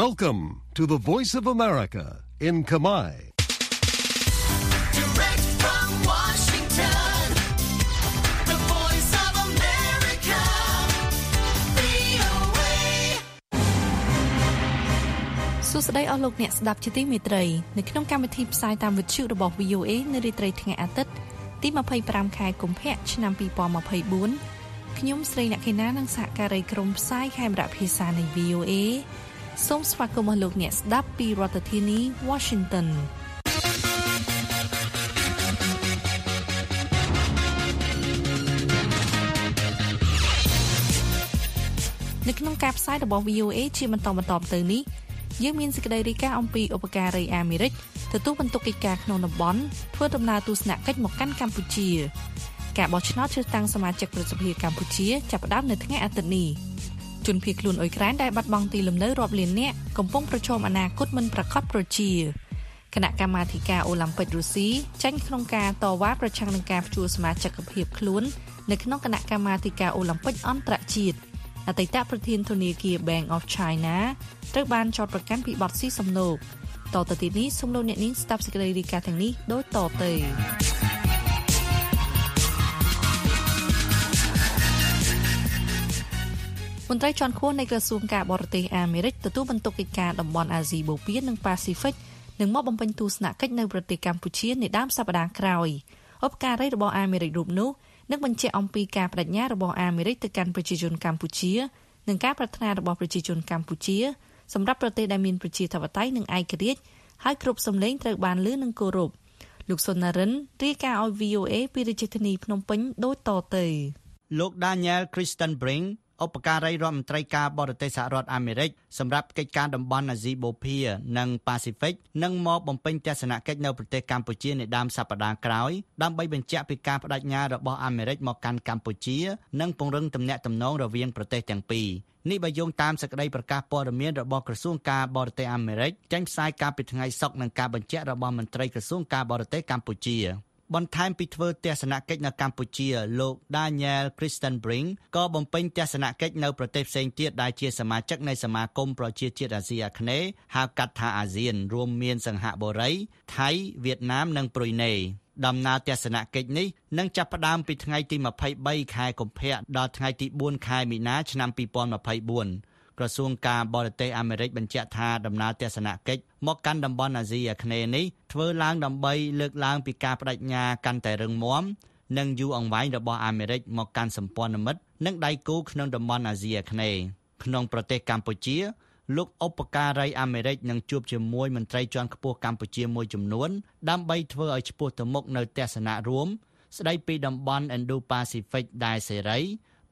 Welcome to the Voice of America in Kamai. Direct from Washington, the voice of America, VOA. សួស្តីអស់លោកអ្នកស្ដាប់ជាទីមេត្រីនៅក្នុងកម្មវិធីផ្សាយតាមវិទ្យុរបស់ VOA នៅរាត្រីថ្ងៃអាទិត្យទី25ខែកុម្ភៈឆ្នាំ2024ខ្ញុំស្រីអ្នកខេណានិងសហការីក្រុមផ្សាយខេមរៈភាសានៃ VOA សូមស្វាគមន៍អស់លោកអ្នកស្ដាប់ពីរដ្ឋធានី Washington នៅក្នុងការផ្សាយរបស់ VOA ជាបន្តបន្តទៅនេះយើងមានសេចក្តីរាយការណ៍អំពីឧបការីអាមេរិកទទួលបន្ទុកកិច្ចការក្នុងតំបន់ធ្វើដំណើរទស្សនកិច្ចមកកាន់កម្ពុជា ការបោះឆ្នោតជ្រើសតាំងសមាជិកប្រសិទ្ធភាពកម្ពុជា ចាប់ផ្ដើមនៅថ្ងៃអាទិត្យនេះ ជនភៀសខ្លួនអ៊ុយក្រែនដែលបាត់បង់ទីលំនៅរាប់លាននាក់កំពុងប្រឈមអនាគតមិនប្រកបប្រជាគណៈកម្មាធិការអូឡ িম্প ិករុស្ស៊ីចាញ់ក្នុងការតវ៉ាប្រឆាំងនឹងការផ្ជួសមាជិកភាពខ្លួននៅក្នុងគណៈកម្មាធិការអូឡ িম্প ិកអន្តរជាតិអតីតប្រធានធនាគារ Bank of China ត្រូវបានចោទប្រកាន់ពីបទស៊ីសំណូកតទៅទីនេះសូមលោកអ្នកនាងស្ដាប់សេចក្តីរាយការណ៍ទាំងនេះដូចតទៅ មន្ត្រីជាន់ខ្ពស់នៃក្រសួងការបរទេសអាមេរិកទទួលបន្ទុកកិច្ចការតំបន់អាស៊ីបូព៌ានិងប៉ាស៊ីហ្វិកនឹងមកបំពេញទស្សនកិច្ចនៅប្រទេសកម្ពុជានាដើមសប្តាហ៍ក្រោយឧបការីរបស់អាមេរិករូបនោះនឹងបញ្ជាក់អំពីការបដិញ្ញារបស់អាមេរិកទៅកាន់ប្រជាជនកម្ពុជានិងការប្រាថ្នារបស់ប្រជាជនកម្ពុជាសម្រាប់ប្រទេសដែលមានប្រជាធិបតេយ្យនិងឯករាជ្យហើយគ្រប់សម្លេងត្រូវបានលើនិងគោរពលោកសុននរិនរាយការណ៍ឲ្យ VOA ពីរាជធានីភ្នំពេញដូចតទៅលោក Daniel Kristen Brink ឧបការីរដ្ឋមន្ត្រីការបរទេសសហរដ្ឋអាមេរិកសម្រាប់កិច្ចការតំបន់អាស៊ីបូព៌ានិងប៉ាស៊ីហ្វិកនឹងមកបំពេញទស្សនកិច្ចនៅប្រទេសកម្ពុជានាដើមសប្តាហ៍ក្រោយដើម្បីបញ្ជាក់ពីការបដិញ្ញារបស់អាមេរិកមកកាន់កម្ពុជា និងពង្រឹងទំនាក់ទំនងរវាងប្រទេសទាំងពីរនេះបើយោងតាមសេចក្តីប្រកាសព័ត៌មានរបស់ក្រសួងការបរទេសអាមេរិកចេញផ្សាយកាលពីថ្ងៃសុក្រនឹងការបញ្ជាក់របស់មន្ត្រីក្រសួងការបរទេសកម្ពុជា បន្ថែមពីធ្វើទស្សនកិច្ចនៅកម្ពុជាលោក Daniel Kristen Brink ក៏បំពេញទស្សនកិច្ចនៅប្រទេសផ្សេងទៀតដែលជាសមាជិកនៃសមាគមប្រជាជាតិអាស៊ីអាគ្នេយ៍ហៅកាត់ថាអាស៊ាន រួមមានសង្ហបុរី ថៃវៀតណាមនិងប្រ៊ុយណេដំណើរទស្សនកិច្ចនេះនឹងចាប់ផ្ដើមពីថ្ងៃទី23ខែកុម្ភៈដល់ថ្ងៃទី4ខែមីនាឆ្នាំ2024 ក្រសួងការបរទេសអាមេរិកបញ្ជាក់ថាដំណើរទស្សនកិច្ចមកកាន់តំបន់អាស៊ីអាគ្នេយ៍នេះធ្វើឡើងដើម្បីលើកឡើងពីការបដិញ្ញាកាន់តែរឹងមាំនិងយូរអង្វែងរបស់អាមេរិកមកកាន់សម្ព័ន្ធមិត្តនិងដៃគូក្នុងតំបន់អាស៊ីអាគ្នេយ៍ក្នុងប្រទេសកម្ពុជាលោកឧបការីអាមេរិកនឹងជួបជាមួយមន្ត្រីជាន់ខ្ពស់កម្ពុជាមួយចំនួន ដើម្បីធ្វើឲ្យឆ្ពោះទៅមុខនៅទស្សនៈរួមស្ដីពីតំបន់ Indo-Pacific ដែលសេរី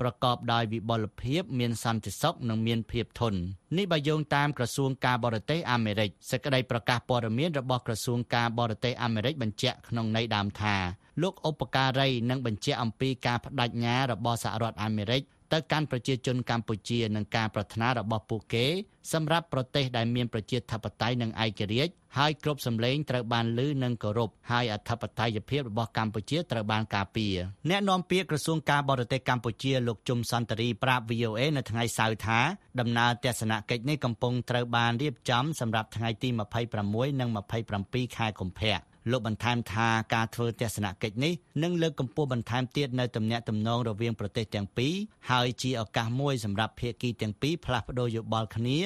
ប្រកបដោយវិបុលភាពមានសន្តិសុខនិងមានភាពធន់នេះបើយោងតាមក្រសួងការបរទេសអាមេរិកសេចក្តីប្រកាសព័ត៌មានរបស់ក្រសួងការបរទេសអាមេរិកបញ្ជាក់ក្នុងន័យដើមថាលោកឧបការីនឹងបញ្ជាក់អំពីការបដិញ្ញារបស់សហរដ្ឋអាមេរិក ទៅកាន់ប្រជាជនកម្ពុជានឹងការប្រាថ្នារបស់ពួកគេសម្រាប់ប្រទេសដែលមានប្រជាធិបតេយ្យនិងឯករាជ្យហើយគ្រប់សម្លេងត្រូវបានលើនិងគោរពហើយអធិបតេយ្យភាពរបស់កម្ពុជាត្រូវបានការពារអ្នកនាំពាក្យក្រសួងការបរទេសកម្ពុជាលោកជុំសន្តិរីប្រាប់ VOA នៅថ្ងៃសៅរ៍ថាដំណើរទស្សនកិច្ចនេះកំពុងត្រូវបានរៀបចំសម្រាប់ថ្ងៃទី26និង27ខែកុម្ភៈ លោកបន្ថែមថាការធ្វើទស្សនកិច្ចនេះនឹងលើកកម្ពស់បន្ថែមទៀតនៅទំនាក់ទំនងរវាងប្រទេសទាំងពីរហើយជាឱកាសមួយសម្រាប់ភាគីទាំងពីរផ្លាស់ប្តូរយោបល់គ្នា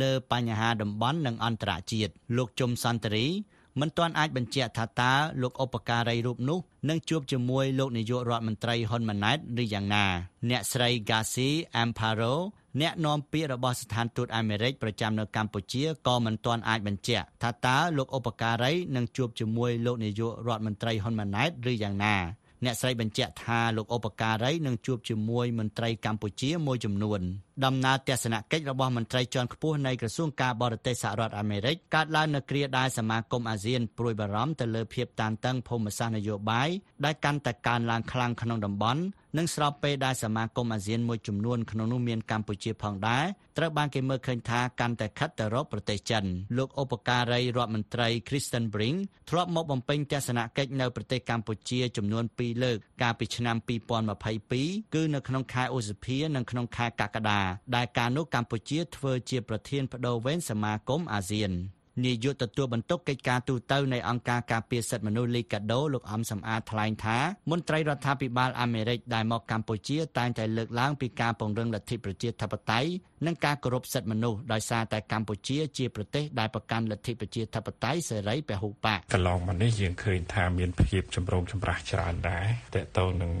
លើបញ្ហាតំបន់និងអន្តរជាតិលោកជុំសន្តិរី មិនទាន់អាចបញ្ជាក់ថាតើលោកឧបការីរូបនោះនឹងជួបជាមួយលោកនាយករដ្ឋមន្ត្រីហ៊ុនម៉ាណែតឬយ៉ាងណា អ្នកស្រី Gasi Amparo អ្នកនាំពាក្យរបស់ស្ថានទូតអាមេរិកប្រចាំនៅកម្ពុជាក៏មិនទាន់អាចបញ្ជាក់ថាតើលោកឧបការីនឹងជួបជាមួយលោកនាយករដ្ឋមន្ត្រីហ៊ុនម៉ាណែតឬយ៉ាងណាអ្នកស្រីបញ្ជាក់ថាលោកឧបការីនឹងជួបជាមួយមន្ត្រីកម្ពុជាមួយចំនួនដំណើរទស្សនកិច្ចរបស់មន្ត្រីជាន់ខ្ពស់នៃក្រសួងការបរទេសសហរដ្ឋអាមេរិកកើតឡើងនៅគ្រាដែលសមាគមអាស៊ានព្រួយបារម្ភទៅលើភាពតានតឹងភូមិសាស្ត្រនយោបាយដែលកាន់តែកើនឡើងខ្លាំងក្នុងតំបន់និងស្របពេលដែលសមាគមអាស៊ានមួយចំនួនក្នុងនោះមានកម្ពុជាផងដែរត្រូវបានគេមើលឃើញថាកាន់តែខិតទៅរកប្រទេសចិនលោកឧបការីរដ្ឋមន្ត្រី Kristen Brink ធ្លាប់មកបំពេញទស្សនកិច្ចនៅប្រទេសកម្ពុជាចំនួន2លើកកាលពីឆ្នាំ2022គឺនៅក្នុងខែឧសភានិងក្នុងខែកក្កដាដែលការនោះកម្ពុជាធ្វើជាប្រធានបដូវវេនសមាគមអាស៊ាន នាយកទទួលបន្ទុកកិច្ចការទូតនៃអង្គការការពារសិទ្ធិមនុស្សលីកាដូលោកអំសំអាតថ្លែងថាមន្ត្រីរដ្ឋាភិបាលអាមេរិកដែលមកកម្ពុជាតែងតែលើកឡើងពីការពង្រឹងលទ្ធិប្រជាធិបតេយ្យនិងការគោរពសិទ្ធិមនុស្សដោយសារតែកម្ពុជាជាប្រទេសដែលប្រកាន់លទ្ធិប្រជាធិបតេយ្យសេរីពហុបកកន្លងមកនេះយើងឃើញថាមានភាពចម្រូងចម្រាសច្រើនដែរតកតងនឹង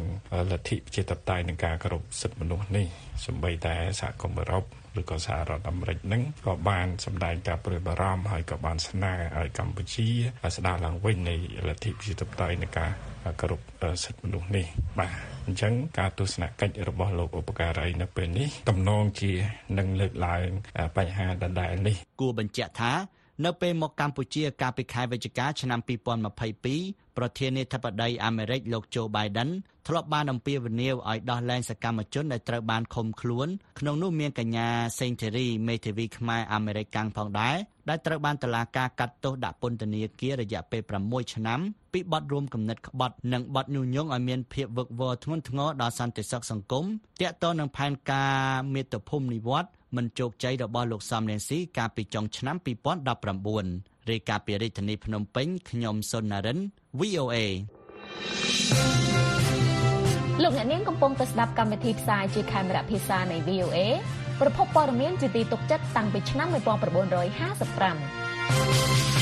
លទ្ធិប្រជាធិបតេយ្យនិងការគោរពសិទ្ធិមនុស្សនេះសម្បីតែសហគមន៍អឺរ៉ុប ឬក៏សហរដ្ឋអាមេរិកហ្នឹងក៏បានសម្ដែងការព្រួយបារម្ភហើយក៏បានស្នើឲ្យកម្ពុជាស្ដារឡើងវិញនៃលទ្ធិប្រជាធិបតេយ្យនៃការគោរពសិទ្ធិមនុស្សនេះបាទអញ្ចឹងការទស្សនកិច្ចរបស់លោកឧបការីនៅពេលនេះតំណងជានឹងលើកឡើងបញ្ហាដដែលនេះគួរបញ្ជាក់ថា នៅពេលមកកម្ពុជាកាលពីខែវិច្ឆិកាឆ្នាំ2022ប្រធានាធិបតីអាមេរិកលោកโจ Biden ធ្លាប់បានអំពាវនាវឲ្យដោះលែងសកម្មជនដែលត្រូវបានឃុំខ្លួនក្នុងនោះមានកញ្ញាសេងធីរីមេធាវីខ្មែរអាមេរិកកាំងផងដែរដែលត្រូវបានតុលាការកាត់ទោសដាក់ពន្ធនាគាររយៈពេល6ឆ្នាំ ពីបទរួមគំនិតក្បត់និងបទញុះញង់ឲ្យមានភាពវឹកវរធ្ងន់ធ្ងរដល់សន្តិសុខសង្គមទាក់ទងនឹងផែនការមាតុភូមិនិវត្តន៍មិនជោគជ័យរបស់លោកសំរងស៊ីកាលពីចុងឆ្នាំ2019រាយការណ៍ពីរាជធានីភ្នំពេញខ្ញុំសុននរិន VOA លោកអ្នកនាងកំពុងតែស្ដាប់កម្មវិធីផ្សាយជាខេមរៈភាសានៃ VOA ប្រភពព័ត៌មានជាទីទុកចិត្តតាំងពីឆ្នាំ1955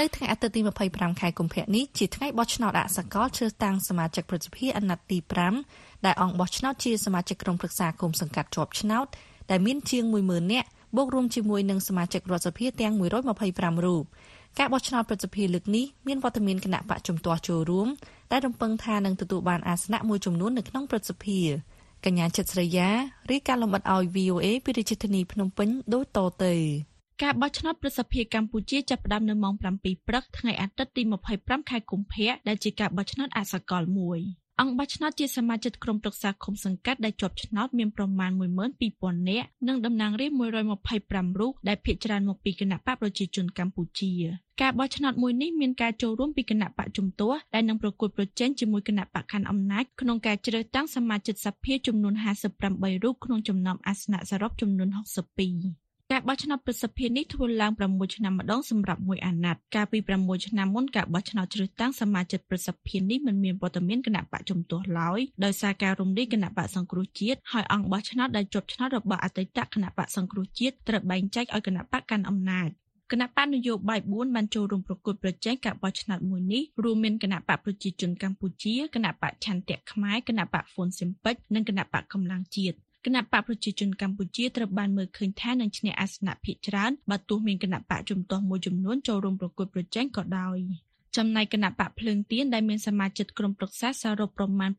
នៅថ្ងៃអាទិត្យទី25ខែកុម្ភៈនេះជាថ្ងៃបោះឆ្នោតអសកលជ្រើសតាំងសមាជិកប្រសិទ្ធិអាណត្តិទី5ដែលអង្គបោះឆ្នោតជាសមាជិកក្រុមប្រឹក្សាគុំសង្កាត់ជាប់ឆ្នោតដែលមានជាង10000នាក់បូករួមជាមួយនឹងសមាជិករដ្ឋសភាទាំង125រូបការបោះឆ្នោតប្រសិទ្ធិលើកនេះមានវត្តមានគណៈបកជំទាស់ចូលរួមដែលរំពឹងថានឹងទទួលបានអាសនៈមួយចំនួននៅក្នុងប្រសិទ្ធិកញ្ញាចិត្តស្រីយ៉ារីកាលំបិតឲ្យ VOA ពីរាជធានីភ្នំពេញដូចតទៅ ការបោះឆ្នោតប្រសិទ្ធភាពកម្ពុជាចាប់ផ្ដើមនៅម៉ោង7ព្រឹកថ្ងៃអាទិត្យទី25ខែកុម្ភៈដែលជាការបោះឆ្នោតអសកលមួយអង្គបោះឆ្នោតជាសមាជិកក្រុមប្រឹក្សាឃុំសង្កាត់ដែលជាប់ឆ្នោតមានប្រមាណ12000នាក់និងតំណាងរាស្ត្រ125រូបដែលភាគច្រើនមកពីគណៈបកប្រជាជនកម្ពុជាការបោះឆ្នោតមួយនេះមានការចូលរួមពីគណៈបកជំទាស់ដែលនឹងប្រគល់ប្រជែងជាមួយគណៈបកខណ្ឌអំណាចក្នុងការជ្រើសតាំងសមាជិកសភាចំនួន58រូបក្នុងចំណោមអាសនៈសរុបចំនួន62 ការបោះឆ្នោតប្រសិទ្ធភាពនេះធ្វើឡើង6ឆ្នាំម្ដងសម្រាប់មួយអាណត្តិកាលពី6ឆ្នាំមុនការបោះឆ្នោតជ្រើសតាំងសមាជិកប្រសិទ្ធភាពនេះមិនមានវត្តមានគណៈបកជំទាស់ឡើយដោយសារការរំលាយគណៈបកសង្គ្រោះជាតិហើយអង្គបោះឆ្នោតដែលជាប់ឆ្នោតរបស់អតីតគណៈបកសង្គ្រោះជាតិត្រូវបែងចែកឲ្យគណៈបកកាន់អំណាចគណៈបកនយោបាយ4បានចូលរួមប្រគល់ប្រជែងការបោះឆ្នោតមួយនេះរួមមានគណៈបកប្រជាជនកម្ពុជាគណៈបកឆន្ទៈខ្មែរគណៈបកហ្វុនស៊ិមពេចនិងគណៈបកកម្លាំងជាតិ គណៈបកប្រជាជនកម្ពុជាត្រូវបានមើលឃើញថានឹងឈ្នះអាសនៈភាគច្រើនបើទោះមានគណៈបកជំទាស់មួយចំនួនចូលរួមប្រកួតប្រជែងក៏ដោយចំណែកគណៈបកភ្លើងទៀនដែលមានសមាជិកក្រុមប្រឹក្សាសរុបប្រមាណ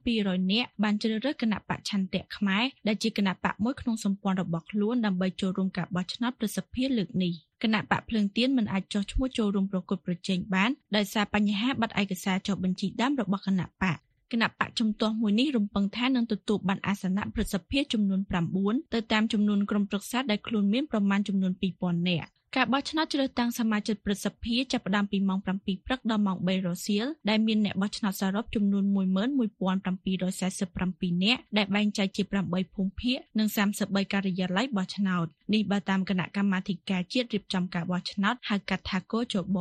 2200នាក់បានជ្រើសរើសគណៈបកឆន្ទៈខ្មែរដែលជាគណៈបកមួយក្នុងសម្ព័ន្ធរបស់ខ្លួនដើម្បីចូលរួមការបោះឆ្នោតប្រសិទ្ធភាពលើកនេះគណៈបកភ្លើងទៀនមិនអាចចោះឈ្មោះចូលរួមប្រកួតប្រជែងបានដោយសារបញ្ហាបាត់ឯកសារចុះបញ្ជីដើមរបស់គណៈបក គណៈបកជំទាស់មួយនេះរំពឹងថានឹងទទួលបានអាសនៈប្រសិទ្ធភាពចំនួន9ទៅតាមចំនួនក្រុមប្រឹក្សាដែលខ្លួនមានប្រមាណចំនួន2000នាក់ការបោះឆ្នោតជ្រើសតាំងសមាជិកប្រសិទ្ធភាពចាប់ផ្ដើមពីម៉ោង7ព្រឹកដល់ម៉ោង3រសៀលដែលមានអ្នកបោះឆ្នោតសរុបចំនួន11747នាក់ដែលបែងចែកជា8ភូមិភាគនិង33ការិយាល័យបោះឆ្នោតនេះបើតាមគណៈកម្មាធិការជាតិរៀបចំការបោះឆ្នោតហៅកាត់ថាកោជប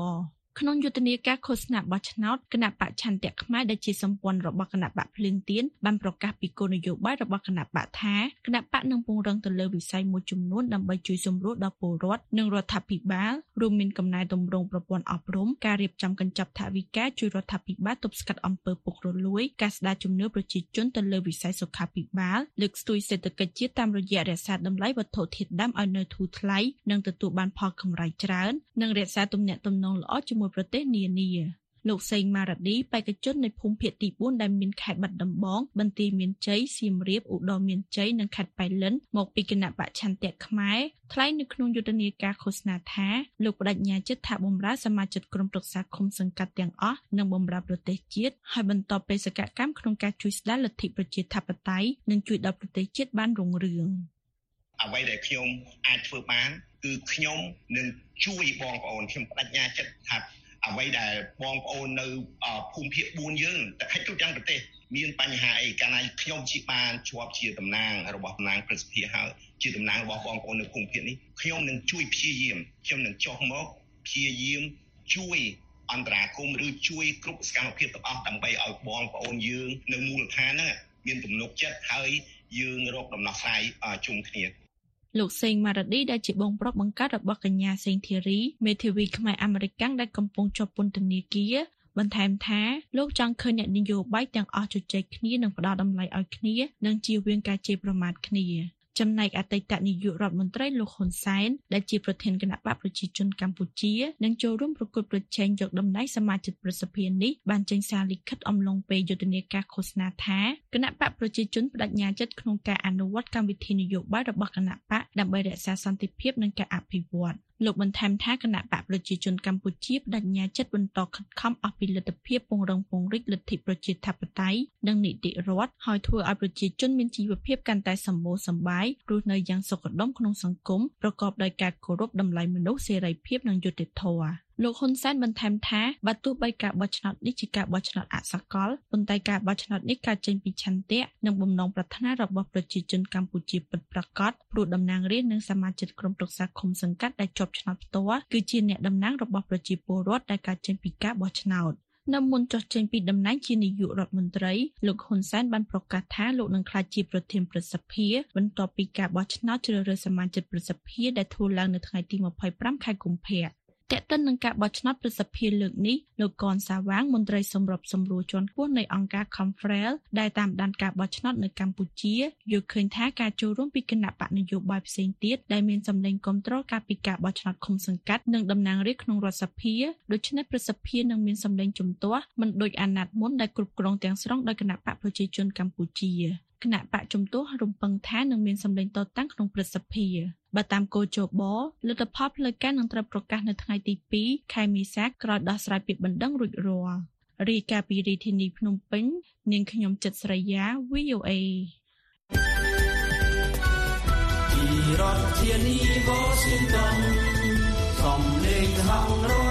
ក្នុងយុទ្ធនាការឃោសនាបោះឆ្នោតគណៈបកឆន្ទៈខ្មែរដែលជាសម្ព័ន្ធរបស់គណៈបកភ្លើងទៀនបានប្រកាសពីគោលនយោបាយរបស់គណៈបកថាគណៈបកនឹងពង្រឹងទៅលើវិស័យមួយចំនួនដើម្បីជួយសម្រួលដល់ពលរដ្ឋនិងរដ្ឋាភិបាលរួមមានកំណែតម្រង់ប្រព័ន្ធអប់រំការរៀបចំកញ្ចប់ថវិកាជួយរដ្ឋាភិបាលទប់ស្កាត់អំពើពុករលួយការស្ដារជំនឿប្រជាជនទៅលើវិស័យសុខាភិបាលលើកស្ទួយសេដ្ឋកិច្ចជាតិតាមរយៈរក្សាតម្លៃវត្ថុធាតុដើមឲ្យនៅធូរថ្លៃនិងទទួលបានផលកម្រៃច្រើននិងរក្សាទំនាក់ទំនងល្អជាមួយជាមួយប្រទេសនានាលោកសេងម៉ារ៉ាឌីបេក្ខជននៃភូមិភាគទី4ដែលមានខេត្តបាត់ដំបងបន្ទាយមានជ័យសៀមរាបឧត្តរមានជ័យនិងខេត្តបៃលិនមកពីគណៈបច្ឆន្ទៈខ្មែរថ្លែងនៅក្នុងយុទ្ធនាការឃោសនាថាលោកបដិញ្ញាចិត្តថាបំរើសមាជិកក្រុមប្រឹក្សាឃុំសង្កាត់ទាំងអស់និងបំរើប្រទេសជាតិហើយបន្តបេសកកម្មក្នុងការជួយស្ដារលទ្ធិប្រជាធិបតេយ្យនិងជួយដល់ប្រទេសជាតិបានរុងរឿង អ្វីដែលខ្ញុំអាចធ្វើបានគឺខ្ញុំនឹងជួយបងប្អូនខ្ញុំបដិញ្ញាចិត្តថាអ្វីដែលបងប្អូននៅអឺភូមិភាគ4យើងតែហិចទូទាំងប្រទេសមានបញ្ហាអីកាលណាខ្ញុំជាបានជាប់ជាតំណាងរបស់តំណាងព្រឹទ្ធសភាហើយជាតំណាងរបស់បងប្អូននៅភូមិភាគនេះខ្ញុំនឹងជួយព្យាយាមខ្ញុំនឹងចុះមកព្យាយាមជួយអន្តរាគមន៍ឬជួយគ្រប់សកម្មភាពទាំងអស់ដើម្បីឲ្យបងប្អូនយើងនៅមូលដ្ឋានហ្នឹងមានទំនុកចិត្តហើយយើងរកដំណោះស្រាយអឺជុំគ្នា លោកសេងម៉ារ៉ាឌីដែលជាបងប្រុសបង្កើតរបស់កញ្ញាសេងធីរីមេធាវីខ្មែរអាមេរិកកាំងដែលកំពុងជាប់ពន្ធនាគារបន្ថែមថាលោកចង់ឃើញអ្នកនយោបាយទាំងអស់ជជែកគ្នានិងផ្ដល់តម្លៃឲ្យគ្នានិងជៀសវាងការជេរប្រមាថគ្នា ចំណែកអតីតនាយករដ្ឋមន្ត្រីលោកហ៊ុនសែនដែលជាប្រធានគណៈបកប្រជាជនកម្ពុជានឹងចូលរួមប្រគល់ប្រជែងយកតំណែងសមាជិកប្រសិទ្ធិនេះបានចេញសារលិខិតអំឡុងពេលយុទ្ធនាការឃោសនាថាគណៈបកប្រជាជនបដិញ្ញាចិត្តក្នុងការអនុវត្តកម្មវិធីនយោបាយរបស់គណៈបកដើម្បីរក្សាសន្តិភាពនិងការអភិវឌ្ឍលោកបន្ថែមថាគណៈបកប្រជាជនកម្ពុជាបដិញ្ញាចិត្តបន្តខិតខំអស់ពីលទ្ធភាពពង្រឹងពង្រីកលទ្ធិប្រជាធិបតេយ្យនិងនីតិរដ្ឋហើយធ្វើឲ្យប្រជាជនមានជីវភាពកាន់តែសម្បូរសប្បាយរស់នៅយ៉ាងសុខដុមក្នុងសង្គមប្រកបដោយការគោរពតម្លៃមនុស្សសេរីភាពនិងយុត្តិធម៌លោកហ៊ុនសែនបន្ថែមថាបើទោះបីការបោះឆ្នោតនេះជាការបោះឆ្នោតអសកលប៉ុន្តែការបោះឆ្នោតនេះកើតចេញពីឆន្ទៈនិងបំណងប្រាថ្នារបស់ប្រជាជនកម្ពុជាពិតប្រាកដព្រោះតំណាងរាស្ត្រនិងសមាជិកក្រុមប្រឹក្សាឃុំសង្កាត់ដែលជាប់ឆ្នោតផ្ទាល់គឺជាអ្នកតំណាងរបស់ប្រជាពលរដ្ឋដែលកើតចេញពីការបោះឆ្នោតនៅមុនចុះចេញពីតំណែងជានាយករដ្ឋមន្ត្រីលោកហ៊ុនសែនបានប្រកាសថាលោកនឹងក្លាយជាប្រធានប្រសិទ្ធិបន្ទាប់ពីការបោះឆ្នោតជ្រើសរើសសមាជិកប្រសិទ្ធិដែលធ្វើឡើងនៅថ្ងៃទី25ខែកុម្ភៈ តេតិននឹងការបោះឆ្នោតប្រសិទ្ធភាពលើកនេះលោកកនសាវាងមន្ត្រីសម្របសម្រួលជាន់ខ្ពស់នៃអង្គការ Confrel ដែលតាមដានការបោះឆ្នោតនៅកម្ពុជាយល់ឃើញថាការចូលរួមពីគណៈបកនយោបាយផ្សេងទៀតដែលមានសម្លេងគ្រប់គ្រងការពីការបោះឆ្នោតឃុំសង្កាត់និងតំណាងរាស្ត្រក្នុងរដ្ឋសភាដូច្នេះប្រសិទ្ធភាពនឹងមានសម្លេងជំទាស់មិនដូចអាណត្តិមុនដែលគ្រប់គ្រងទាំងស្រុងដោយគណៈបកប្រជាជនកម្ពុជា គណៈបកជំទាស់រំពឹងថានឹងមានសម្លេងតតាំងក្នុងព្រឹទ្ធសភាបើតាមគោលជបលទ្ធផលផ្លូវការនឹងត្រូវប្រកាសនៅថ្ងៃទី2ខែមេសាក្រោយដោះស្រាយពាក្យបណ្ដឹងរួចរាល់រីកាពីរាជធានីភ្នំពេញ នាងខ្ញុំចិត្តស្រីយ៉ា VOA ពីរដ្ឋធានី Washington សំលេងហៅរ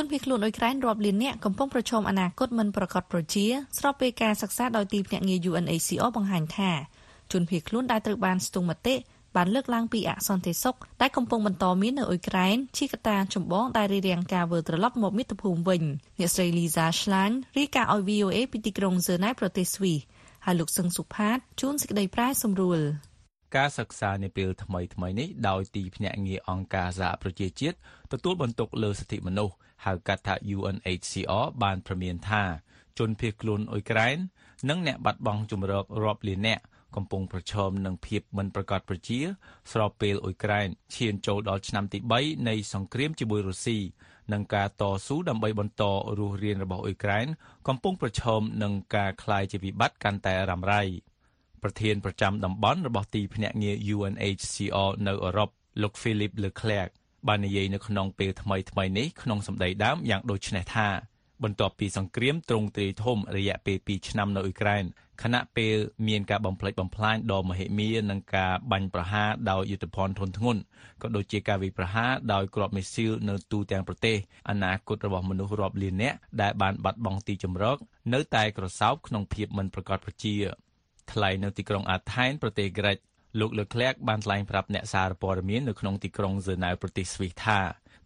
ជនភៀសខ្លួនអ៊ុយក្រែនរាប់លាននាក់កំពុងប្រឈមអនាគតមិនប្រកបប្រជា ស្របពេលការសិក្សាដោយទីភ្នាក់ងារ UNHCR បង្ហាញថាជនភៀសខ្លួនដែលត្រូវបានស្ទង់មតិបានលើកឡើងពីអសន្តិសុខដែលកំពុងបន្តមាននៅអ៊ុយក្រែនជាកត្តាចម្បងដែលរារាំងការវិលត្រឡប់មកមាតុភូមិវិញអ្នកស្រី Liza Schlein រាយការណ៍ឲ្យ VOA ពីទីក្រុង Zernay ប្រទេសស្វីសហើយលោកសឹងសុផាតជួនសេចក្តីប្រែសម្រួលការសិក្សានាពេលថ្មីថ្មីនេះដោយទីភ្នាក់ងារអង្គការសហប្រជាជាតិទទួលបន្ទុកលើសិទ្ធិមនុស្ស ហៅកាត់ថា UNHCR បានព្រមានថាជនភៀសខ្លួនអ៊ុយក្រែននិងអ្នកបាត់បង់ជំរករាប់លាននាក់កំពុងប្រឈមនឹងភាពមិនប្រកបប្រជា ស្របពេលអ៊ុយក្រែនឈានចូលដល់ឆ្នាំទី3នៃសង្គ្រាមជាមួយរុស្ស៊ីនិងការតស៊ូដើម្បីបន្តរស់រានរបស់អ៊ុយក្រែនកំពុងប្រឈមនឹងការคลายជាវិបត្តិកាន់តែរ៉ាំរ៉ៃប្រធានប្រចាំតំបន់របស់ទីភ្នាក់ងារ UNHCR នៅអឺរ៉ុបលោក Philip Leclerc បាននិយាយនៅក្នុងពេលថ្មីថ្មីនេះក្នុងសម្ដីដើមយ៉ាងដូចនេះថាបន្ទាប់ពីសង្គ្រាមទ្រង់ទ្រាយធំរយៈពេល2ឆ្នាំនៅអ៊ុយក្រែនខណៈពេលមានការបំផ្លិចបំផ្លាញដ៏មហិមានិងការបាញ់ប្រហារដោយយុទ្ធភ័ណ្ឌធនធ្ងន់ក៏ដូចជាការវាយប្រហារដោយគ្រាប់មីស៊ីលនៅទូទាំងប្រទេសអនាគតរបស់មនុស្សរាប់លាននាក់ដែលបានបាត់បង់ទីជម្រកនៅតែក្រសោបក្នុងភាពមិនប្រកបប្រជាថ្លែងនៅទីក្រុងអាថែនប្រទេសក្រិច លោកលើក្លែកបានថ្លែងប្រាប់អ្នកសារព័ត៌មាននៅក្នុងទីក្រុងហ្សឺណែវប្រទេសស្វីសថា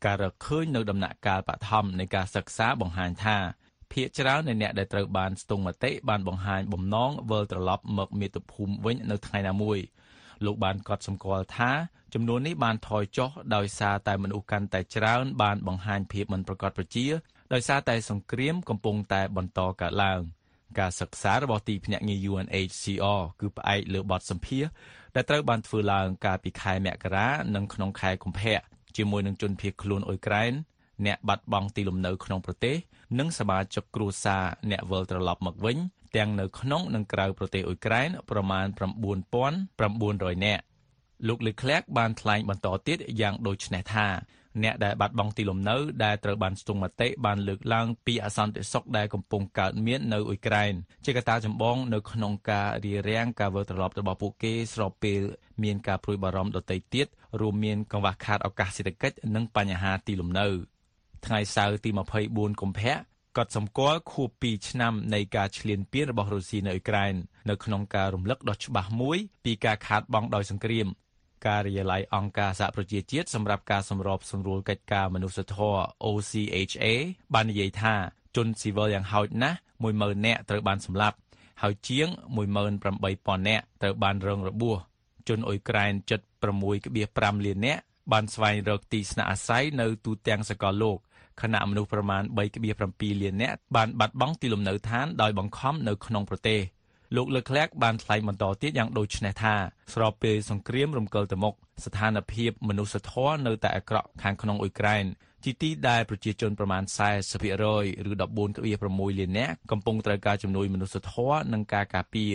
ការរកឃើញនៅដំណាក់កាលបឋមនៃការសិក្សាបង្ហាញថាភាគច្រើននៃអ្នកដែលត្រូវបានស្ទង់មតិបានបង្ហាញបំណងវិលត្រឡប់មកមាតុភូមិវិញនៅថ្ងៃណាមួយលោកបានកត់សម្គាល់ថាចំនួននេះបានថយចុះដោយសារតែមនុស្សកាន់តែច្រើនបានបង្ហាញភាពមិនប្រកបប្រជាដោយសារតែសង្គ្រាមកំពុងតែបន្តកើតឡើង ការសិក្សារបស់ទីភ្នាក់ងារ UNHCR គឺផ្អែកលើបទសម្ភាសន៍ ដែលត្រូវបានធ្វើឡើងកាលពីខែមករានិងក្នុងខែកុម្ភៈជាមួយនឹងជនភៀសខ្លួនអ៊ុយក្រែនអ្នកបាត់បង់ទីលំនៅក្នុងប្រទេសនិងសមាជិកគ្រួសារអ្នកវិលត្រឡប់មកវិញទាំងនៅក្នុងនិងក្រៅប្រទេសអ៊ុយក្រែនប្រមាណ9900នាក់លោកលេក្លែកបានថ្លែងបន្តទៀតយ៉ាងដូចនេះថា អ្នកដែលបាត់បង់ទីលំនៅដែលត្រូវបានស្ទង់មតិបានលើកឡើងពីអសន្តិសុខដែលកំពុងកើតមាននៅអ៊ុយក្រែនជាកត្តាចម្បងនៅក្នុងការរារាំងការវិលត្រឡប់របស់ពួកគេស្របពេលមានការព្រួយបារម្ភដទៃទៀតរួមមានកង្វះខាតឱកាសសេដ្ឋកិច្ចនិងបញ្ហាទីលំនៅថ្ងៃសៅរ៍ទី24កុម្ភៈកត់សម្គាល់ខួប2ឆ្នាំនៃការឈ្លានពានរបស់រុស្ស៊ីនៅអ៊ុយក្រែននៅក្នុងការរំលឹកដ៏ច្បាស់មួយពីការខាតបង់ដោយសង្គ្រាម ការិយាល័យអង្គការសហប្រជាជាតិសម្រាប់ការសម្របសម្រួលកិច្ចការមនុស្សធម៌ OCHA បាននិយាយថាជនស៊ីវិលយ៉ាងហោចណាស់10000នាក់ត្រូវបានសម្លាប់ហើយជាង18000នាក់ត្រូវបានរងរបួសជនអ៊ុយក្រែនជិត6.5លាននាក់បានស្វែងរកទីស្នាក់អាស្រ័យនៅទូទាំងសកលលោកខណៈមនុស្សប្រមាណ3.7លាននាក់បានបាត់បង់ទីលំនៅឋានដោយបង្ខំនៅក្នុងប្រទេស លោកលើកក្លាកបានថ្លែងបន្តទៀតយ៉ាងដូចនេះថាស្របពេលសង្គ្រាមរំកិលទៅមុខស្ថានភាពមនុស្សធម៌នៅតែអាក្រក់ខាងក្នុងអ៊ុយក្រែនជាទីដែលប្រជាជនប្រមាណ40%ឬ14.6លាននាក់កំពុងត្រូវការជំនួយមនុស្សធម៌និងការការពារ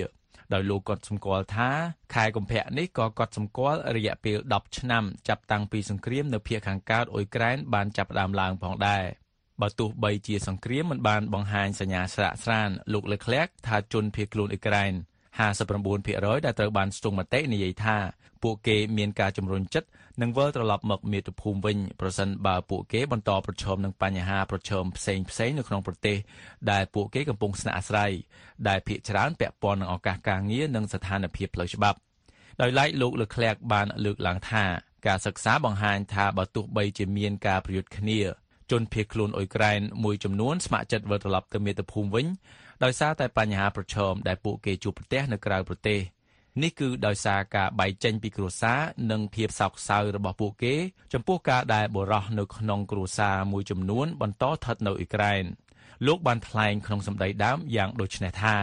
ដោយលោកក៏សម្គាល់ថាខែកុម្ភៈនេះក៏កត់សម្គាល់រយៈពេល10ឆ្នាំចាប់តាំងពីសង្គ្រាមនៅភាគខាងកើតអ៊ុយក្រែនបានចាប់ផ្ដើមឡើងផងដែរ បើទោះបីជាសង្គ្រាមមិនបានបង្ហាញសញ្ញាស្រាកស្រានលោកលេក្លាក់ថាជនភៀសខ្លួនអ៊ុយក្រែន59%ដែលត្រូវបានស្ទង់មតិនិយាយថាពួកគេមានការជំរុញចិត្តនឹងវិលត្រឡប់មកមាតុភូមិវិញប្រសិនបើពួកគេបន្តប្រឈមនឹងបញ្ហាប្រឈមផ្សេងផ្សេងនៅក្នុងប្រទេសដែលពួកគេកំពុងស្នាក់អាស្រ័យដែលភាគច្រើនពាក់ព័ន្ធនឹងឱកាសការងារនិងស្ថានភាពផ្លូវច្បាប់ដោយឡែកលោកលើក្លាក់បានលើកឡើងថាការសិក្សាបង្ហាញថាបើទោះបីជាមានការប្រយុទ្ធគ្នា ជនភៀសខ្លួនអ៊ុយក្រែនមួយចំនួនស្ម័គ្រចិត្តវិលត្រឡប់ទៅមាតុភូមិវិញដោយសារតែបញ្ហាប្រឈមដែលពួកគេជួបប្រទះនៅក្រៅប្រទេសនេះគឺដោយសារការបែកចេញពីគ្រួសារនិងភាពសោកសៅរបស់ពួកគេ ចំពោះការដែលបរោះនៅក្នុងគ្រួសារមួយចំនួនបន្តស្ថិតនៅអ៊ុយក្រែនលោកបានថ្លែងក្នុងសម្ដីដើមយ៉ាងដូចនេះថា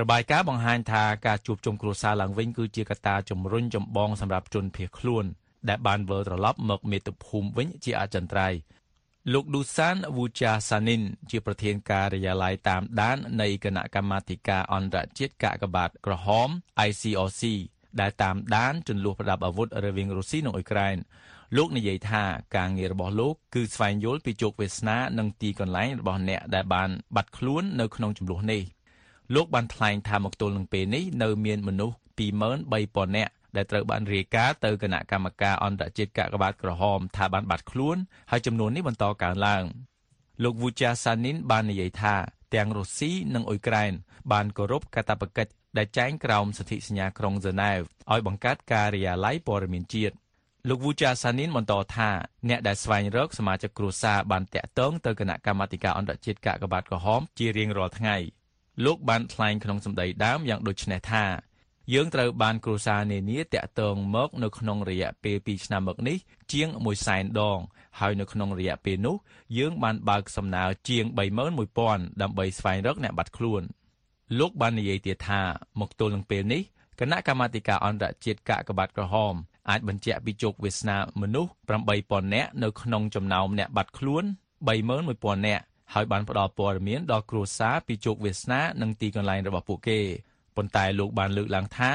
របាយការណ៍បង្ហាញថាការជួបជុំគ្រួសារឡើងវិញគឺជាកត្តាជំរុញចម្បងសម្រាប់ជនភៀសខ្លួនដែលបានវិលត្រឡប់មកមាតុភូមិវិញជាអចិន្ត្រៃយ៍ លោកឌូសានវូចាសានីនជាប្រធានការិយាល័យតាមដាននៃគណៈកម្មាធិការអន្តរជាតិកាកបាទក្រហម ICRC ដែលតាមដានចំនួនប្រដាប់អាវុធរវាងរុស្ស៊ីនិងអ៊ុយក្រែនលោកនិយាយថាការងាររបស់លោកគឺស្វែងយល់ពីជោគវាសនានិងទីកន្លែងរបស់អ្នកដែលបានបាត់ខ្លួននៅក្នុងចំនួននេះលោកបានថ្លែងថាមកទល់នឹងពេលនេះនៅមានមនុស្ស23000នាក់ ដែលត្រូវបានរាយការណ៍ទៅគណៈកម្មការអន្តរជាតិកាកបាទក្រហមថាបានបាត់ខ្លួនហើយចំនួននេះបន្តកើនឡើងលោក Vucha Sanin បាននិយាយថាទាំងរុស្ស៊ីនិងអ៊ុយក្រែនបានគោរពកាតព្វកិច្ចដែលចែងក្រោមសន្ធិសញ្ញាក្រុងហ្សឺណែវឲ្យបង្កើតការិយាល័យព័ត៌មានជាតិលោក Vucha Sanin បន្តថាអ្នកដែលស្វែងរកសមាជិកគ្រួសារបានតាក់ទងទៅគណៈកម្មាធិការអន្តរជាតិកាកបាទក្រហមជារៀងរាល់ថ្ងៃលោកបានថ្លែងក្នុងសម្ដីដើមយ៉ាងដូចនេះថា យើងត្រូវបានគ្រួសារនានាតាក់ទងមកនៅក្នុងរយៈពេល2ឆ្នាំមកនេះជាង1សែនដង ហើយនៅក្នុងរយៈពេលនោះយើងបានបើកសំណើជាង31000ដើម្បីស្វែងរកអ្នកបាត់ខ្លួនលោកបាននិយាយទៀតថាមកទល់នឹងពេលនេះគណៈកម្មាធិការអន្តរជាតិកាកបាទក្រហមអាចបញ្ជាក់ពីជោគវាសនាមនុស្ស8000នាក់នៅក្នុងចំណោមអ្នកបាត់ខ្លួន31000នាក់ហើយបានផ្ដល់ព័ត៌មានដល់គ្រួសារពីជោគវាសនានិងទីកន្លែងរបស់ពួកគេ ប៉ុន្តែលោកបានលើកឡើងថា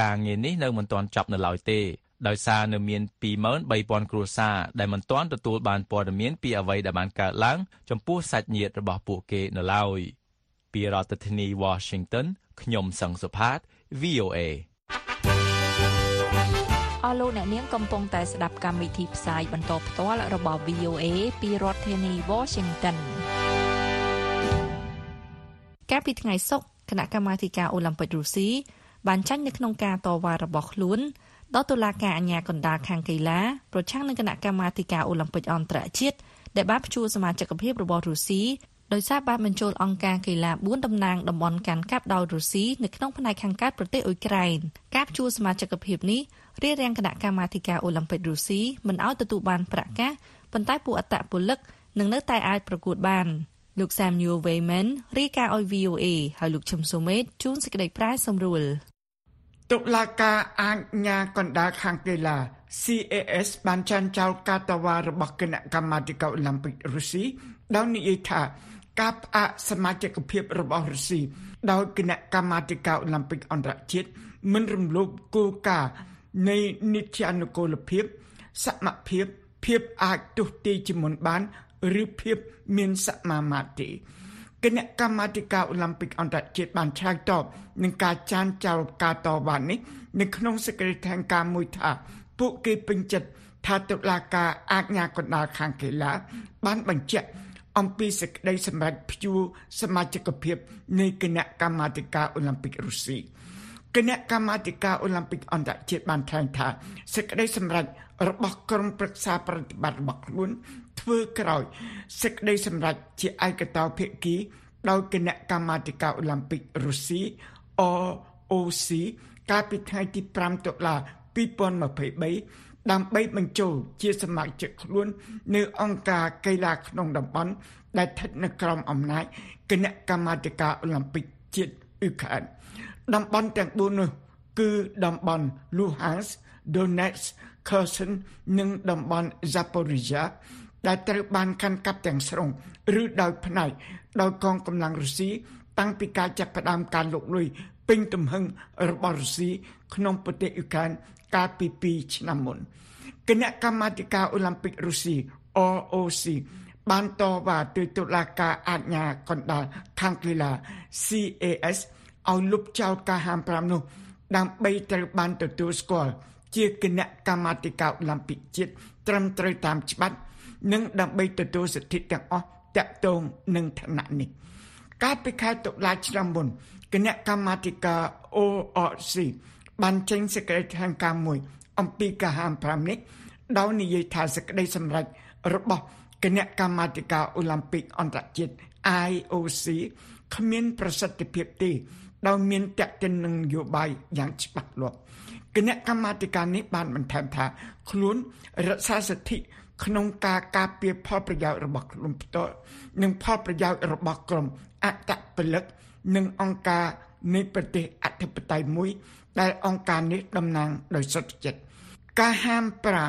ការងារនេះនៅមិនទាន់ចប់នៅឡើយទេដោយសារនៅមាន23000គ្រួសារដែលមិនទាន់ទទួលបានព័ត៌មានពីអ្វីដែលបានកើតឡើងចំពោះសាច់ញាតិរបស់ពួកគេនៅឡើយពីរដ្ឋធានី Washington ខ្ញុំសង្សុផាត VOA អស់លោកអ្នកនាងកំពុងតែស្ដាប់កម្មវិធីផ្សាយបន្តផ្ទាល់របស់ VOA ពីរដ្ឋធានី Washington កាលពីថ្ងៃសុក្រ គណៈកម្មាធិការអូឡ িম্প ិករុស្ស៊ីបានចាញ់នៅក្នុងការតវ៉ារបស់ខ្លួនដល់តុលាការអាជ្ញាកណ្ដាលខាងកីឡាប្រឆាំងនឹងគណៈកម្មាធិការអូឡ িম্প ិកអន្តរជាតិដែលបានព្យួរសមាជិកភាពរបស់រុស្ស៊ីដោយសារបានបញ្ចូលអង្គការកីឡា4តំណាងតំបន់កាន់កាប់ដោយរុស្ស៊ីនៅក្នុងផ្នែកខាងកើតប្រទេសអ៊ុយក្រែនការព្យួរសមាជិកភាពនេះរារាំងគណៈកម្មាធិការអូឡ িম্প ិករុស្ស៊ីមិនឲ្យទទួលបានប្រាក់កាសប៉ុន្តែពួកអត្តពលិកនឹងនៅតែអាចប្រកួតបាន។ លោក Samuel Wayman រាយការណ៍ឲ្យ VOA ហើយលោកឈឹមសូមេតជួនសេចក្តីប្រាយសម្រួលតុលាការអាជ្ញាកណ្ដាលខាងកីឡា CAS បានចាញ់ចោលការតវ៉ារបស់គណៈកម្មាធិការអូឡ িম্প ិករុស្ស៊ីដោយនិយាយថាការផ្អាកសមាជិកភាពរបស់រុស្ស៊ីដោយគណៈកម្មាធិការអូឡ িম্প ិកអន្តរជាតិមិនរំលោភគោលការណ៍នៃនីតិអនុគមភាពសមភាព ភាពអាចទុះទីជាមុនបាន ឬភាពមានសមាមាត្រទេគណៈកម្មាធិការអូឡ িম্প ិកអន្តរជាតិបានឆ្លើយតបនឹងការចានចោលការតវ៉ានេះនៅក្នុងសេចក្តីថ្លែងការណ៍មួយថា ពួកគេពេញចិត្តថាតុលាការអាជ្ញាកណ្ដាលខាងកីឡា បានបញ្ជាក់អំពីសេចក្តីសម្រេចព្យួរសមាជិកភាពនៃគណៈកម្មាធិការអូឡ িম্প ិករុស្ស៊ីគណៈកម្មាធិការអូឡ িম্প ិកអន្តរជាតិបានថ្លែងថាសេចក្តីសម្រេចរបស់ក្រុមប្រឹក្សាប្រតិបត្តិរបស់ខ្លួន ធ្វើក្រោយសេចក្តីសម្រេចជាឯកតោភាគីដោយគណៈកម្មាធិការអូឡ িম্প ិករុស្ស៊ី ROC កាលពីថ្ងៃទី5តុលា2023ដើម្បីបញ្ចូលជាសមាជិកខ្លួននៅអង្គការកីឡាក្នុងតំបន់ដែលស្ថិតនៅក្រោមអំណាចគណៈកម្មាធិការអូឡ িম্প ិកជាតិអ៊ុក្រែនតំបន់ទាំង4នោះគឺតំបន់ Luhansk, Donetsk, Kherson និងតំបន់ Zaporizhia ដែលត្រូវបានកាន់កាប់ទាំងស្រុងឬដោយផ្នែកដោយកងកម្លាំងរុស្ស៊ីតាំងពីការចាប់ផ្ដើមការលុកលុយពេញទំហឹងរបស់រុស្ស៊ីក្នុងប្រទេសអ៊ុក្រែនកាលពី2ឆ្នាំមុនគណៈកម្មាធិការអូឡ িম্প ិករុស្ស៊ី ROC បានតវ៉ាទៅតុលាការអាជ្ញាកណ្ដាលខាងកីឡា CAS ឲ្យលុបចោលការហាម5នោះដើម្បីត្រូវបានទទួលស្គាល់ជាគណៈកម្មាធិការអូឡ িম্প ិកជាតិត្រឹមត្រូវតាមច្បាប់ និងដើម្បីទទួលសិទ្ធិទាំងអស់តាក់ទងនឹងឋានៈនេះកាលពីខែតុលាឆ្នាំមុនគណៈកម្មាធិការ ORC បានចេញសេចក្តីថ្លែងការណ៍មួយ អំពីការហាម5នេះដោយនិយាយថាសេចក្តីសម្រេចរបស់គណៈកម្មាធិការអូឡ িম্প ិកអន្តរជាតិ IOC គ្មានប្រសិទ្ធភាពទេដោយមានតេតិននឹងនយោបាយយ៉ាងច្បាស់លាស់គណៈកម្មាធិការនេះបានបន្ថែមថាខ្លួនរក្សាសិទ្ធិ ក្នុងការការពារផលប្រយោជន៍របស់ខ្លួនផ្ទាល់និងផលប្រយោជន៍របស់ក្រុមអតពលិកនិងអង្គការនៃប្រទេសអធិបតេយ្យមួយ ដែលអង្គការនេះតំណាងដោយសុទ្ធចិត្តការហាម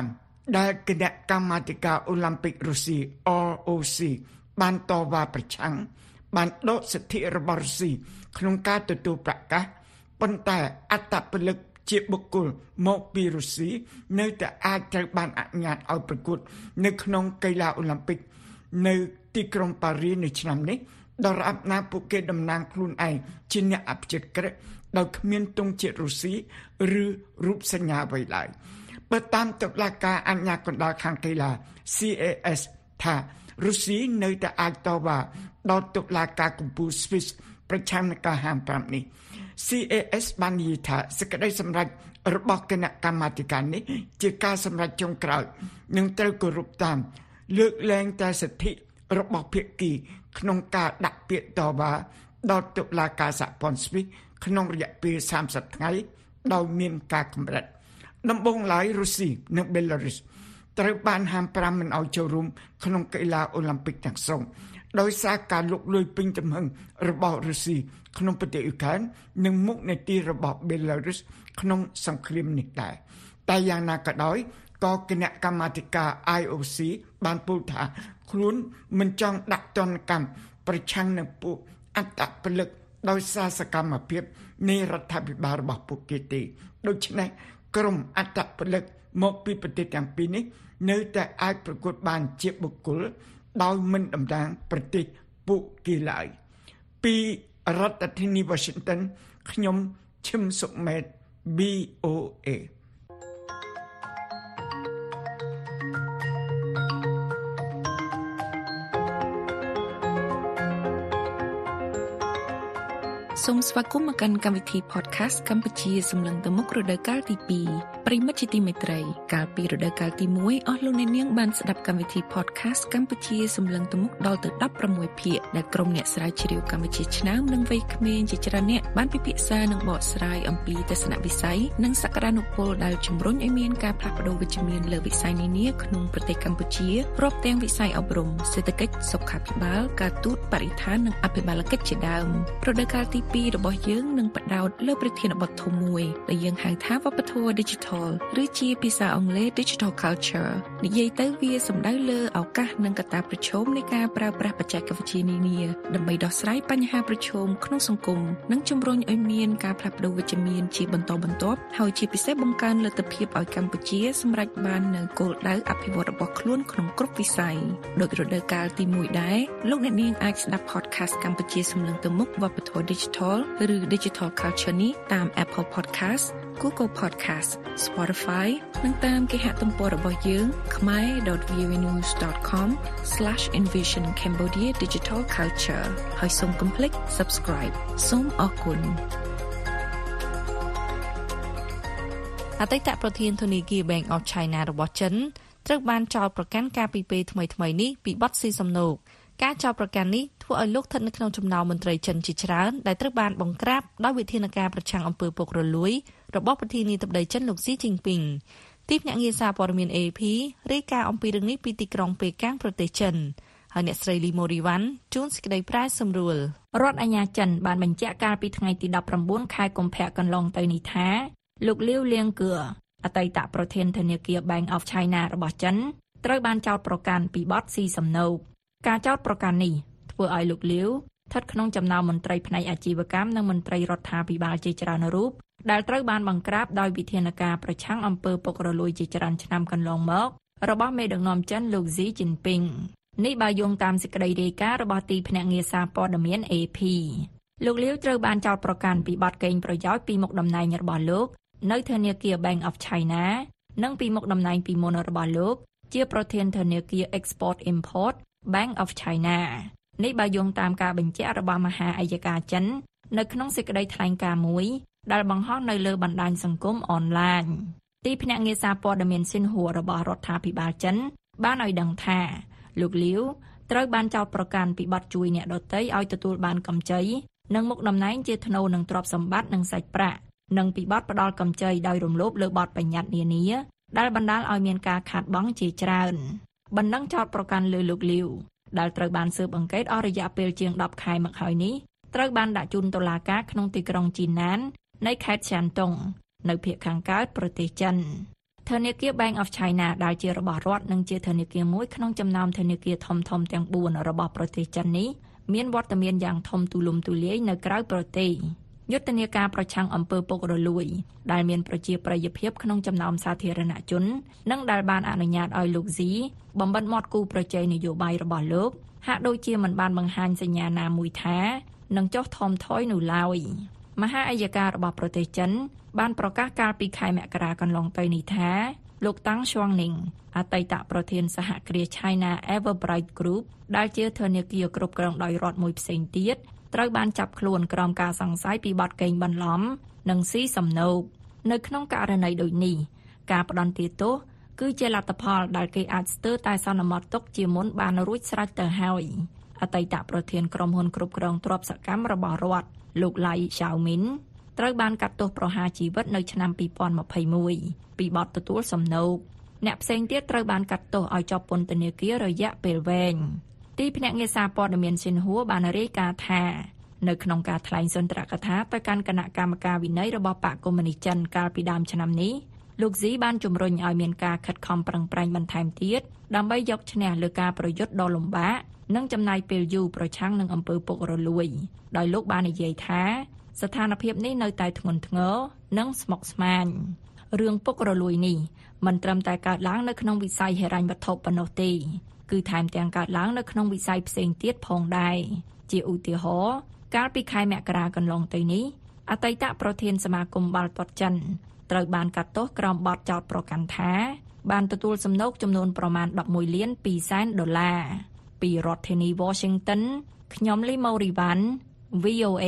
5ដែលគណៈកម្មាធិការអូឡ িম্প ិករុស្ស៊ី ROC បានតវ៉ាប្រឆាំងបានដកសិទ្ធិរបស់រុស្ស៊ីក្នុងការទទួលប្រកាសប៉ុន្តែអត្តពលិក ជាបុគ្គលមកពីរុស្ស៊ីនៅតែអាចត្រូវបានអនុញ្ញាតឲ្យប្រកួត នៅក្នុងកីឡាអូឡ িম্প ិកនៅទីក្រុងប៉ារីនៅឆ្នាំនេះដរាបណាពួកគេតំណាងខ្លួនឯងជាអ្នកអភិជាក្រិតដោយគ្មានទង់ជាតិរុស្ស៊ីឬរូបសញ្ញាអ្វីឡើយបើតាមតុលាការអញ្ញាកណ្ដាលខាងកីឡា CAS ថារុស្ស៊ីនៅតែអាចតវ៉ាដល់តុលាការកំពូល Swiss ប្រឆាំងនឹងការហាម5នេះ CAS បាននិយាយថាសេចក្តីសម្រេចរបស់គណៈកម្មាធិការនេះ ជាការសម្រេចចុងក្រោយនឹងត្រូវគោរពតាម លើកលែងតែសិទ្ធិរបស់ភាគី ក្នុងការដាក់ពាក្យតវ៉ាដល់តុលាការសហព័ន្ធស្វីសក្នុងរយៈពេល30ថ្ងៃដោយមានការកម្រិតដំបូងឡើយរុស្ស៊ីនិងបេឡារុសត្រូវបានហាម5មិនឲ្យចូលរួមក្នុងកីឡាអូឡ িম্প ិកទាំងស្រុង ដោយសារការលុកលុយពេញទំហឹងរបស់រុស្ស៊ីក្នុងប្រទេសអ៊ុក្រែននិងមុខនីតិរបស់បេឡារុសក្នុងសង្គ្រាមនេះដែរតែយ៉ាងណាក៏ដោយក៏គណៈកម្មាធិការ IOC បានពោលថាខ្លួនមិនចង់ដាក់ទណ្ឌកម្មប្រឆាំងនឹងពួកអត្តពលិកដោយសារសកម្មភាពនៃរដ្ឋាភិបាលរបស់ពួកគេទេដូច្នេះក្រមអត្តពលិកមកពីប្រទេសទាំងពីរនេះ នៅតែអាចប្រកួតបានជាបុគ្គល ដោយមិនតំណាងប្រទេសពួកគេឡើយពីរដ្ឋធានី Washington ខ្ញុំឈឹមសុមេត BOA សូមស្វាគមន៍មកកាន់កម្មវិធី podcast កម្ពុជាសម្លឹងទៅមុខរដូវកាលទី2ប្រិមិត្តជាទីមេត្រីកាលពីរដូវកាលទី1អស់លោកអ្នកនាងបានស្ដាប់កម្មវិធី podcast កម្ពុជាសម្លឹងទៅមុខដល់ទៅ16ភាគដែលក្រុមអ្នកស្រាវជ្រាវកម្ពុជាឆ្នើមនិងវ័យក្មេងជាច្រើនអ្នកបានពិភាក្សានិងបកស្រាយអំពីទស្សនវិស័យនិងសក្តានុពលដែលជំរុញឲ្យមានការផ្លាស់ប្តូរវិជ្ជមានលើវិស័យនានាក្នុងប្រទេសកម្ពុជារាប់ទាំងវិស័យអប់រំសេដ្ឋកិច្ចសុខាភិបាលការទូតបរិស្ថាននិងអភិបាលកិច្ចជាដើមរដូវកាលទីពីរបស់យើងនឹងបដោតលើប្រធានបទធំមួយដែលយើងហៅថាវប្បធម៌ Digital ឬជាភាសាអង់គ្លេស Digital Culture និយាយទៅវាសំដៅលើឱកាសនិងកត្តាប្រឈមនៃការប្រើប្រាស់បច្ចេកវិទ្យានានាដើម្បីដោះស្រាយបញ្ហាប្រឈមក្នុងសង្គមនិងជំរុញឲ្យមានការផ្លាស់ប្តូរវិជ្ជមានជាបន្តបន្ទាប់ហើយជាពិសេសបង្កើនលទ្ធភាពឲ្យកម្ពុជាសម្រេចបាននូវគោលដៅអភិវឌ្ឍរបស់ខ្លួនក្នុងគ្រប់វិស័យដោយរដូវកាលទី1ដែរលោកអ្នកនាងអាចស្ដាប់ podcast កម្ពុជាសំឡេងទៅមុខវប្បធម៌ Digital ឬ Digital Culture នេះតាម Apple Podcast Google Podcast Spotify និងតាមគេហទំព័ររបស់យើង khmer.vnews.com/envision Cambodia Digital Culture ហើយសូមកុំភ្លេច subscribe សូមអរគុណអតីតប្រធានធនាគារ Bank of China របស់ចិនត្រូវបានចោទប្រកាន់ការពីពេលថ្មីៗនេះពីបទស៊ីសំណូកការចោទប្រកាន់នេះ ធ្វើឲ្យលោកស្ថិតនៅក្នុងចំណោមមន្ត្រីចិនជាច្រើនដែលត្រូវបានបង្ក្រាបដោយវិធានការប្រឆាំងអំពើពុករលួយរបស់ប្រធានាធិបតីចិនលោកស៊ីជីនពីងទីភ្នាក់ងារសារព័ត៌មាន AP រាយការណ៍អំពីរឿងនេះពីទីក្រុងប៉េកាំងប្រទេសចិនហើយអ្នកស្រីលីម៉ូរីវ៉ាន់ជួនសេចក្តីប្រែសម្រួលរដ្ឋអាជ្ញាចិនបានបញ្ជាក់កាលពីថ្ងៃទី19ខែកុម្ភៈកន្លងទៅនេះថាលោកលាវលៀងគឿអតីតប្រធានធនាគារ Bank of China របស់ចិនត្រូវបានចោទប្រកាន់ពីបទស៊ីសំណូកការចោទប្រកាន់នេះ ធ្វើឲ្យលោកលាវស្ថិតក្នុងចំណោមមន្ត្រីផ្នែកអាជីវកម្មនិងមន្ត្រីរដ្ឋាភិបាលជាច្រើនរូបដែលត្រូវបានបង្ក្រាបដោយវិធានការប្រឆាំងអំពើពុករលួយជាច្រើនឆ្នាំកន្លងមក របស់មេដឹកនាំចិនលោកស៊ីជីនពីងនេះបើយោងតាមសេចក្តីរាយការណ៍របស់ទីភ្នាក់ងារសារព័ត៌មាន AP លោកលាវត្រូវបានចោទប្រកាន់ពីបទកេងប្រយោជន៍ពីមុខតំណែងរបស់លោកនៅធនាគារ Bank of China និងពីមុខតំណែងពីមុនរបស់លោក ជាប្រធានធនាគារ Export Import Bank of China នេះបើយោងតាមការបញ្ជាក់របស់មហាអัยការចិន នៅក្នុងសេចក្តីថ្លែងការណ៍មួយដែលបង្ហោះនៅលើបណ្ដាញសង្គមអនឡាញទីភ្នាក់ងារសារព័ត៌មានស៊ីនហួររបស់រដ្ឋាភិបាលចិន បានឲ្យដឹងថា លោកលាវត្រូវបានចោទប្រកាន់ពីបទជួយអ្នកដទៃឲ្យទទួលបានកម្ចីនិងមុខតំណែងជាថ្នូរនឹងទ្រព្យសម្បត្តិនិងសាច់ប្រាក់និងពីបទផ្ដាល់កម្ចីដោយរំលោភលើបទបញ្ញត្តិនានាដែលបណ្ដាលឲ្យមានការខាតបង់ជាច្រើនបណ្ដឹងចោទប្រកាន់លើលោកលាវ ដែលត្រូវបានស៊ើបអង្កេតអស់រយៈពេលជាង10ខែមកហើយនេះត្រូវបានដាក់ជូនតុលាការក្នុងទីក្រុងជីណាន នៃខេត្តឆានតុងនៅភូមិខាងកើតប្រទេសចិនធនាគារ Bank of China ដែលជារបស់រដ្ឋនិងជាធនាគារមួយក្នុងចំណោមធនាគារធំៗទាំង4របស់ប្រទេសចិននេះមានវត្តមានយ៉ាងធំទូលំទូលាយនៅក្រៅប្រទេស យុទ្ធនាការប្រឆាំងអំពើពុករលួយ ដែលមានប្រជាប្រិយភាពក្នុងចំណោមសាធារណជន និងដែលបានអនុញ្ញាតឲ្យលោកស៊ីបំបិតមាត់គូប្រជែងនយោបាយរបស់លោក ហាក់ដូចជាមិនបានបង្ហាញសញ្ញាណាមួយថានឹងចុះថមថយនោះឡើយមហាអัยការរបស់ប្រទេសចិន បានប្រកាសកាលពីខែមករាកន្លងទៅនេះថាលោកតាំងឈួងនីងអតីតប្រធានសហគ្រាស China Everbright Group ដែលជាធនាគារគ្រប់គ្រងដោយរដ្ឋមួយផ្សេងទៀត ត្រូវបានចាប់ខ្លួនក្រោមការសង្ស័យពីបទកេងបន្លំ និងស៊ីសំណូកនៅក្នុងករណីដូចនេះការផ្ដន្ទាទោសគឺជាលទ្ធផលដែលគេអាចស្ទើរតែសន្មត់ទុកជាមុនបានរួចស្រេចទៅហើយអតីតប្រធានក្រុមហ៊ុនគ្រប់គ្រងទ្រព្យសកម្មរបស់រដ្ឋលោកឡៃឆាវមីនត្រូវបានកាត់ទោសប្រហារជីវិតនៅឆ្នាំ2021ពីបទទទួលសំណូកអ្នកផ្សេងទៀតត្រូវបានកាត់ទោសឲ្យជាប់ពន្ធនាគាររយៈពេលវែង ទីភ្នាក់ងារសារព័ត៌មានស៊ីនហួរបានរាយការណ៍ថានៅក្នុងការថ្លែងសុន្ទរកថាទៅកាន់គណៈកម្មការវិន័យរបស់បកកុម្មុយនីសចិនកាលពីដើមឆ្នាំនេះលោកស៊ីបានជំរុញឲ្យមានការខិតខំប្រឹងប្រែងបន្ថែមទៀតដើម្បីយកឈ្នះលើការប្រយុទ្ធដ៏លំបាកនិងចំណាយពេលយូរប្រឆាំងនឹងអំពើពុករលួយដោយលោកបាននិយាយថាស្ថានភាពនេះនៅតែធ្ងន់ធ្ងរនិងស្មុគស្មាញរឿងពុករលួយនេះមិនត្រឹមតែកើតឡើងនៅក្នុងវិស័យហិរញ្ញវត្ថុប៉ុណ្ណោះទេ គឺថែមទាំងកើតឡើងនៅក្នុងវិស័យផ្សេងទៀតផងដែរជាឧទាហរណ៍កាលពីខែមករាកន្លងទៅនេះអតីតប្រធានសមាគមបាល់ទាត់ចិនត្រូវបានកាត់ទោសក្រោមបទចោទប្រកាន់ថា បានទទួលសំណូកចំនួនប្រមាណ11លាន2សែនដុល្លារពីរដ្ឋធានី Washington ខ្ញុំលីម៉ូរីវ៉ាន់ VOA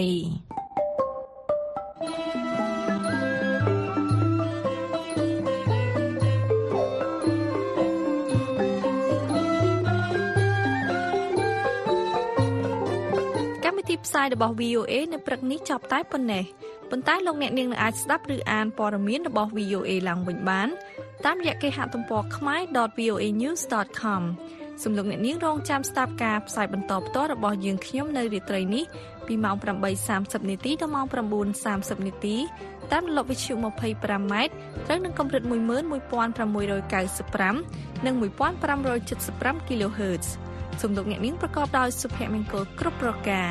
ផ្សាយរបស់ VOA នៅព្រឹកនេះចប់តែប៉ុណ្ណេះប៉ុន្តែលោកអ្នកនាងនៅអាចស្ដាប់ឬអានព័ត៌មានរបស់ VOA ឡើងវិញបានតាមរយៈគេហទំព័រ khmae.voanews.com សំលោកអ្នកនាងរងចាំស្ដាប់ការផ្សាយបន្តផ្ទាល់របស់យើងខ្ញុំនៅរាត្រីនេះពីម៉ោង8:30នាទីដល់ម៉ោង9:30នាទីតាមរលកវិទ្យុ 25m ត្រូវនឹងកម្រិត11695និង1575 kHz សំលោកអ្នកនាងប្រកបដោយសុភមង្គលគ្រប់ប្រការ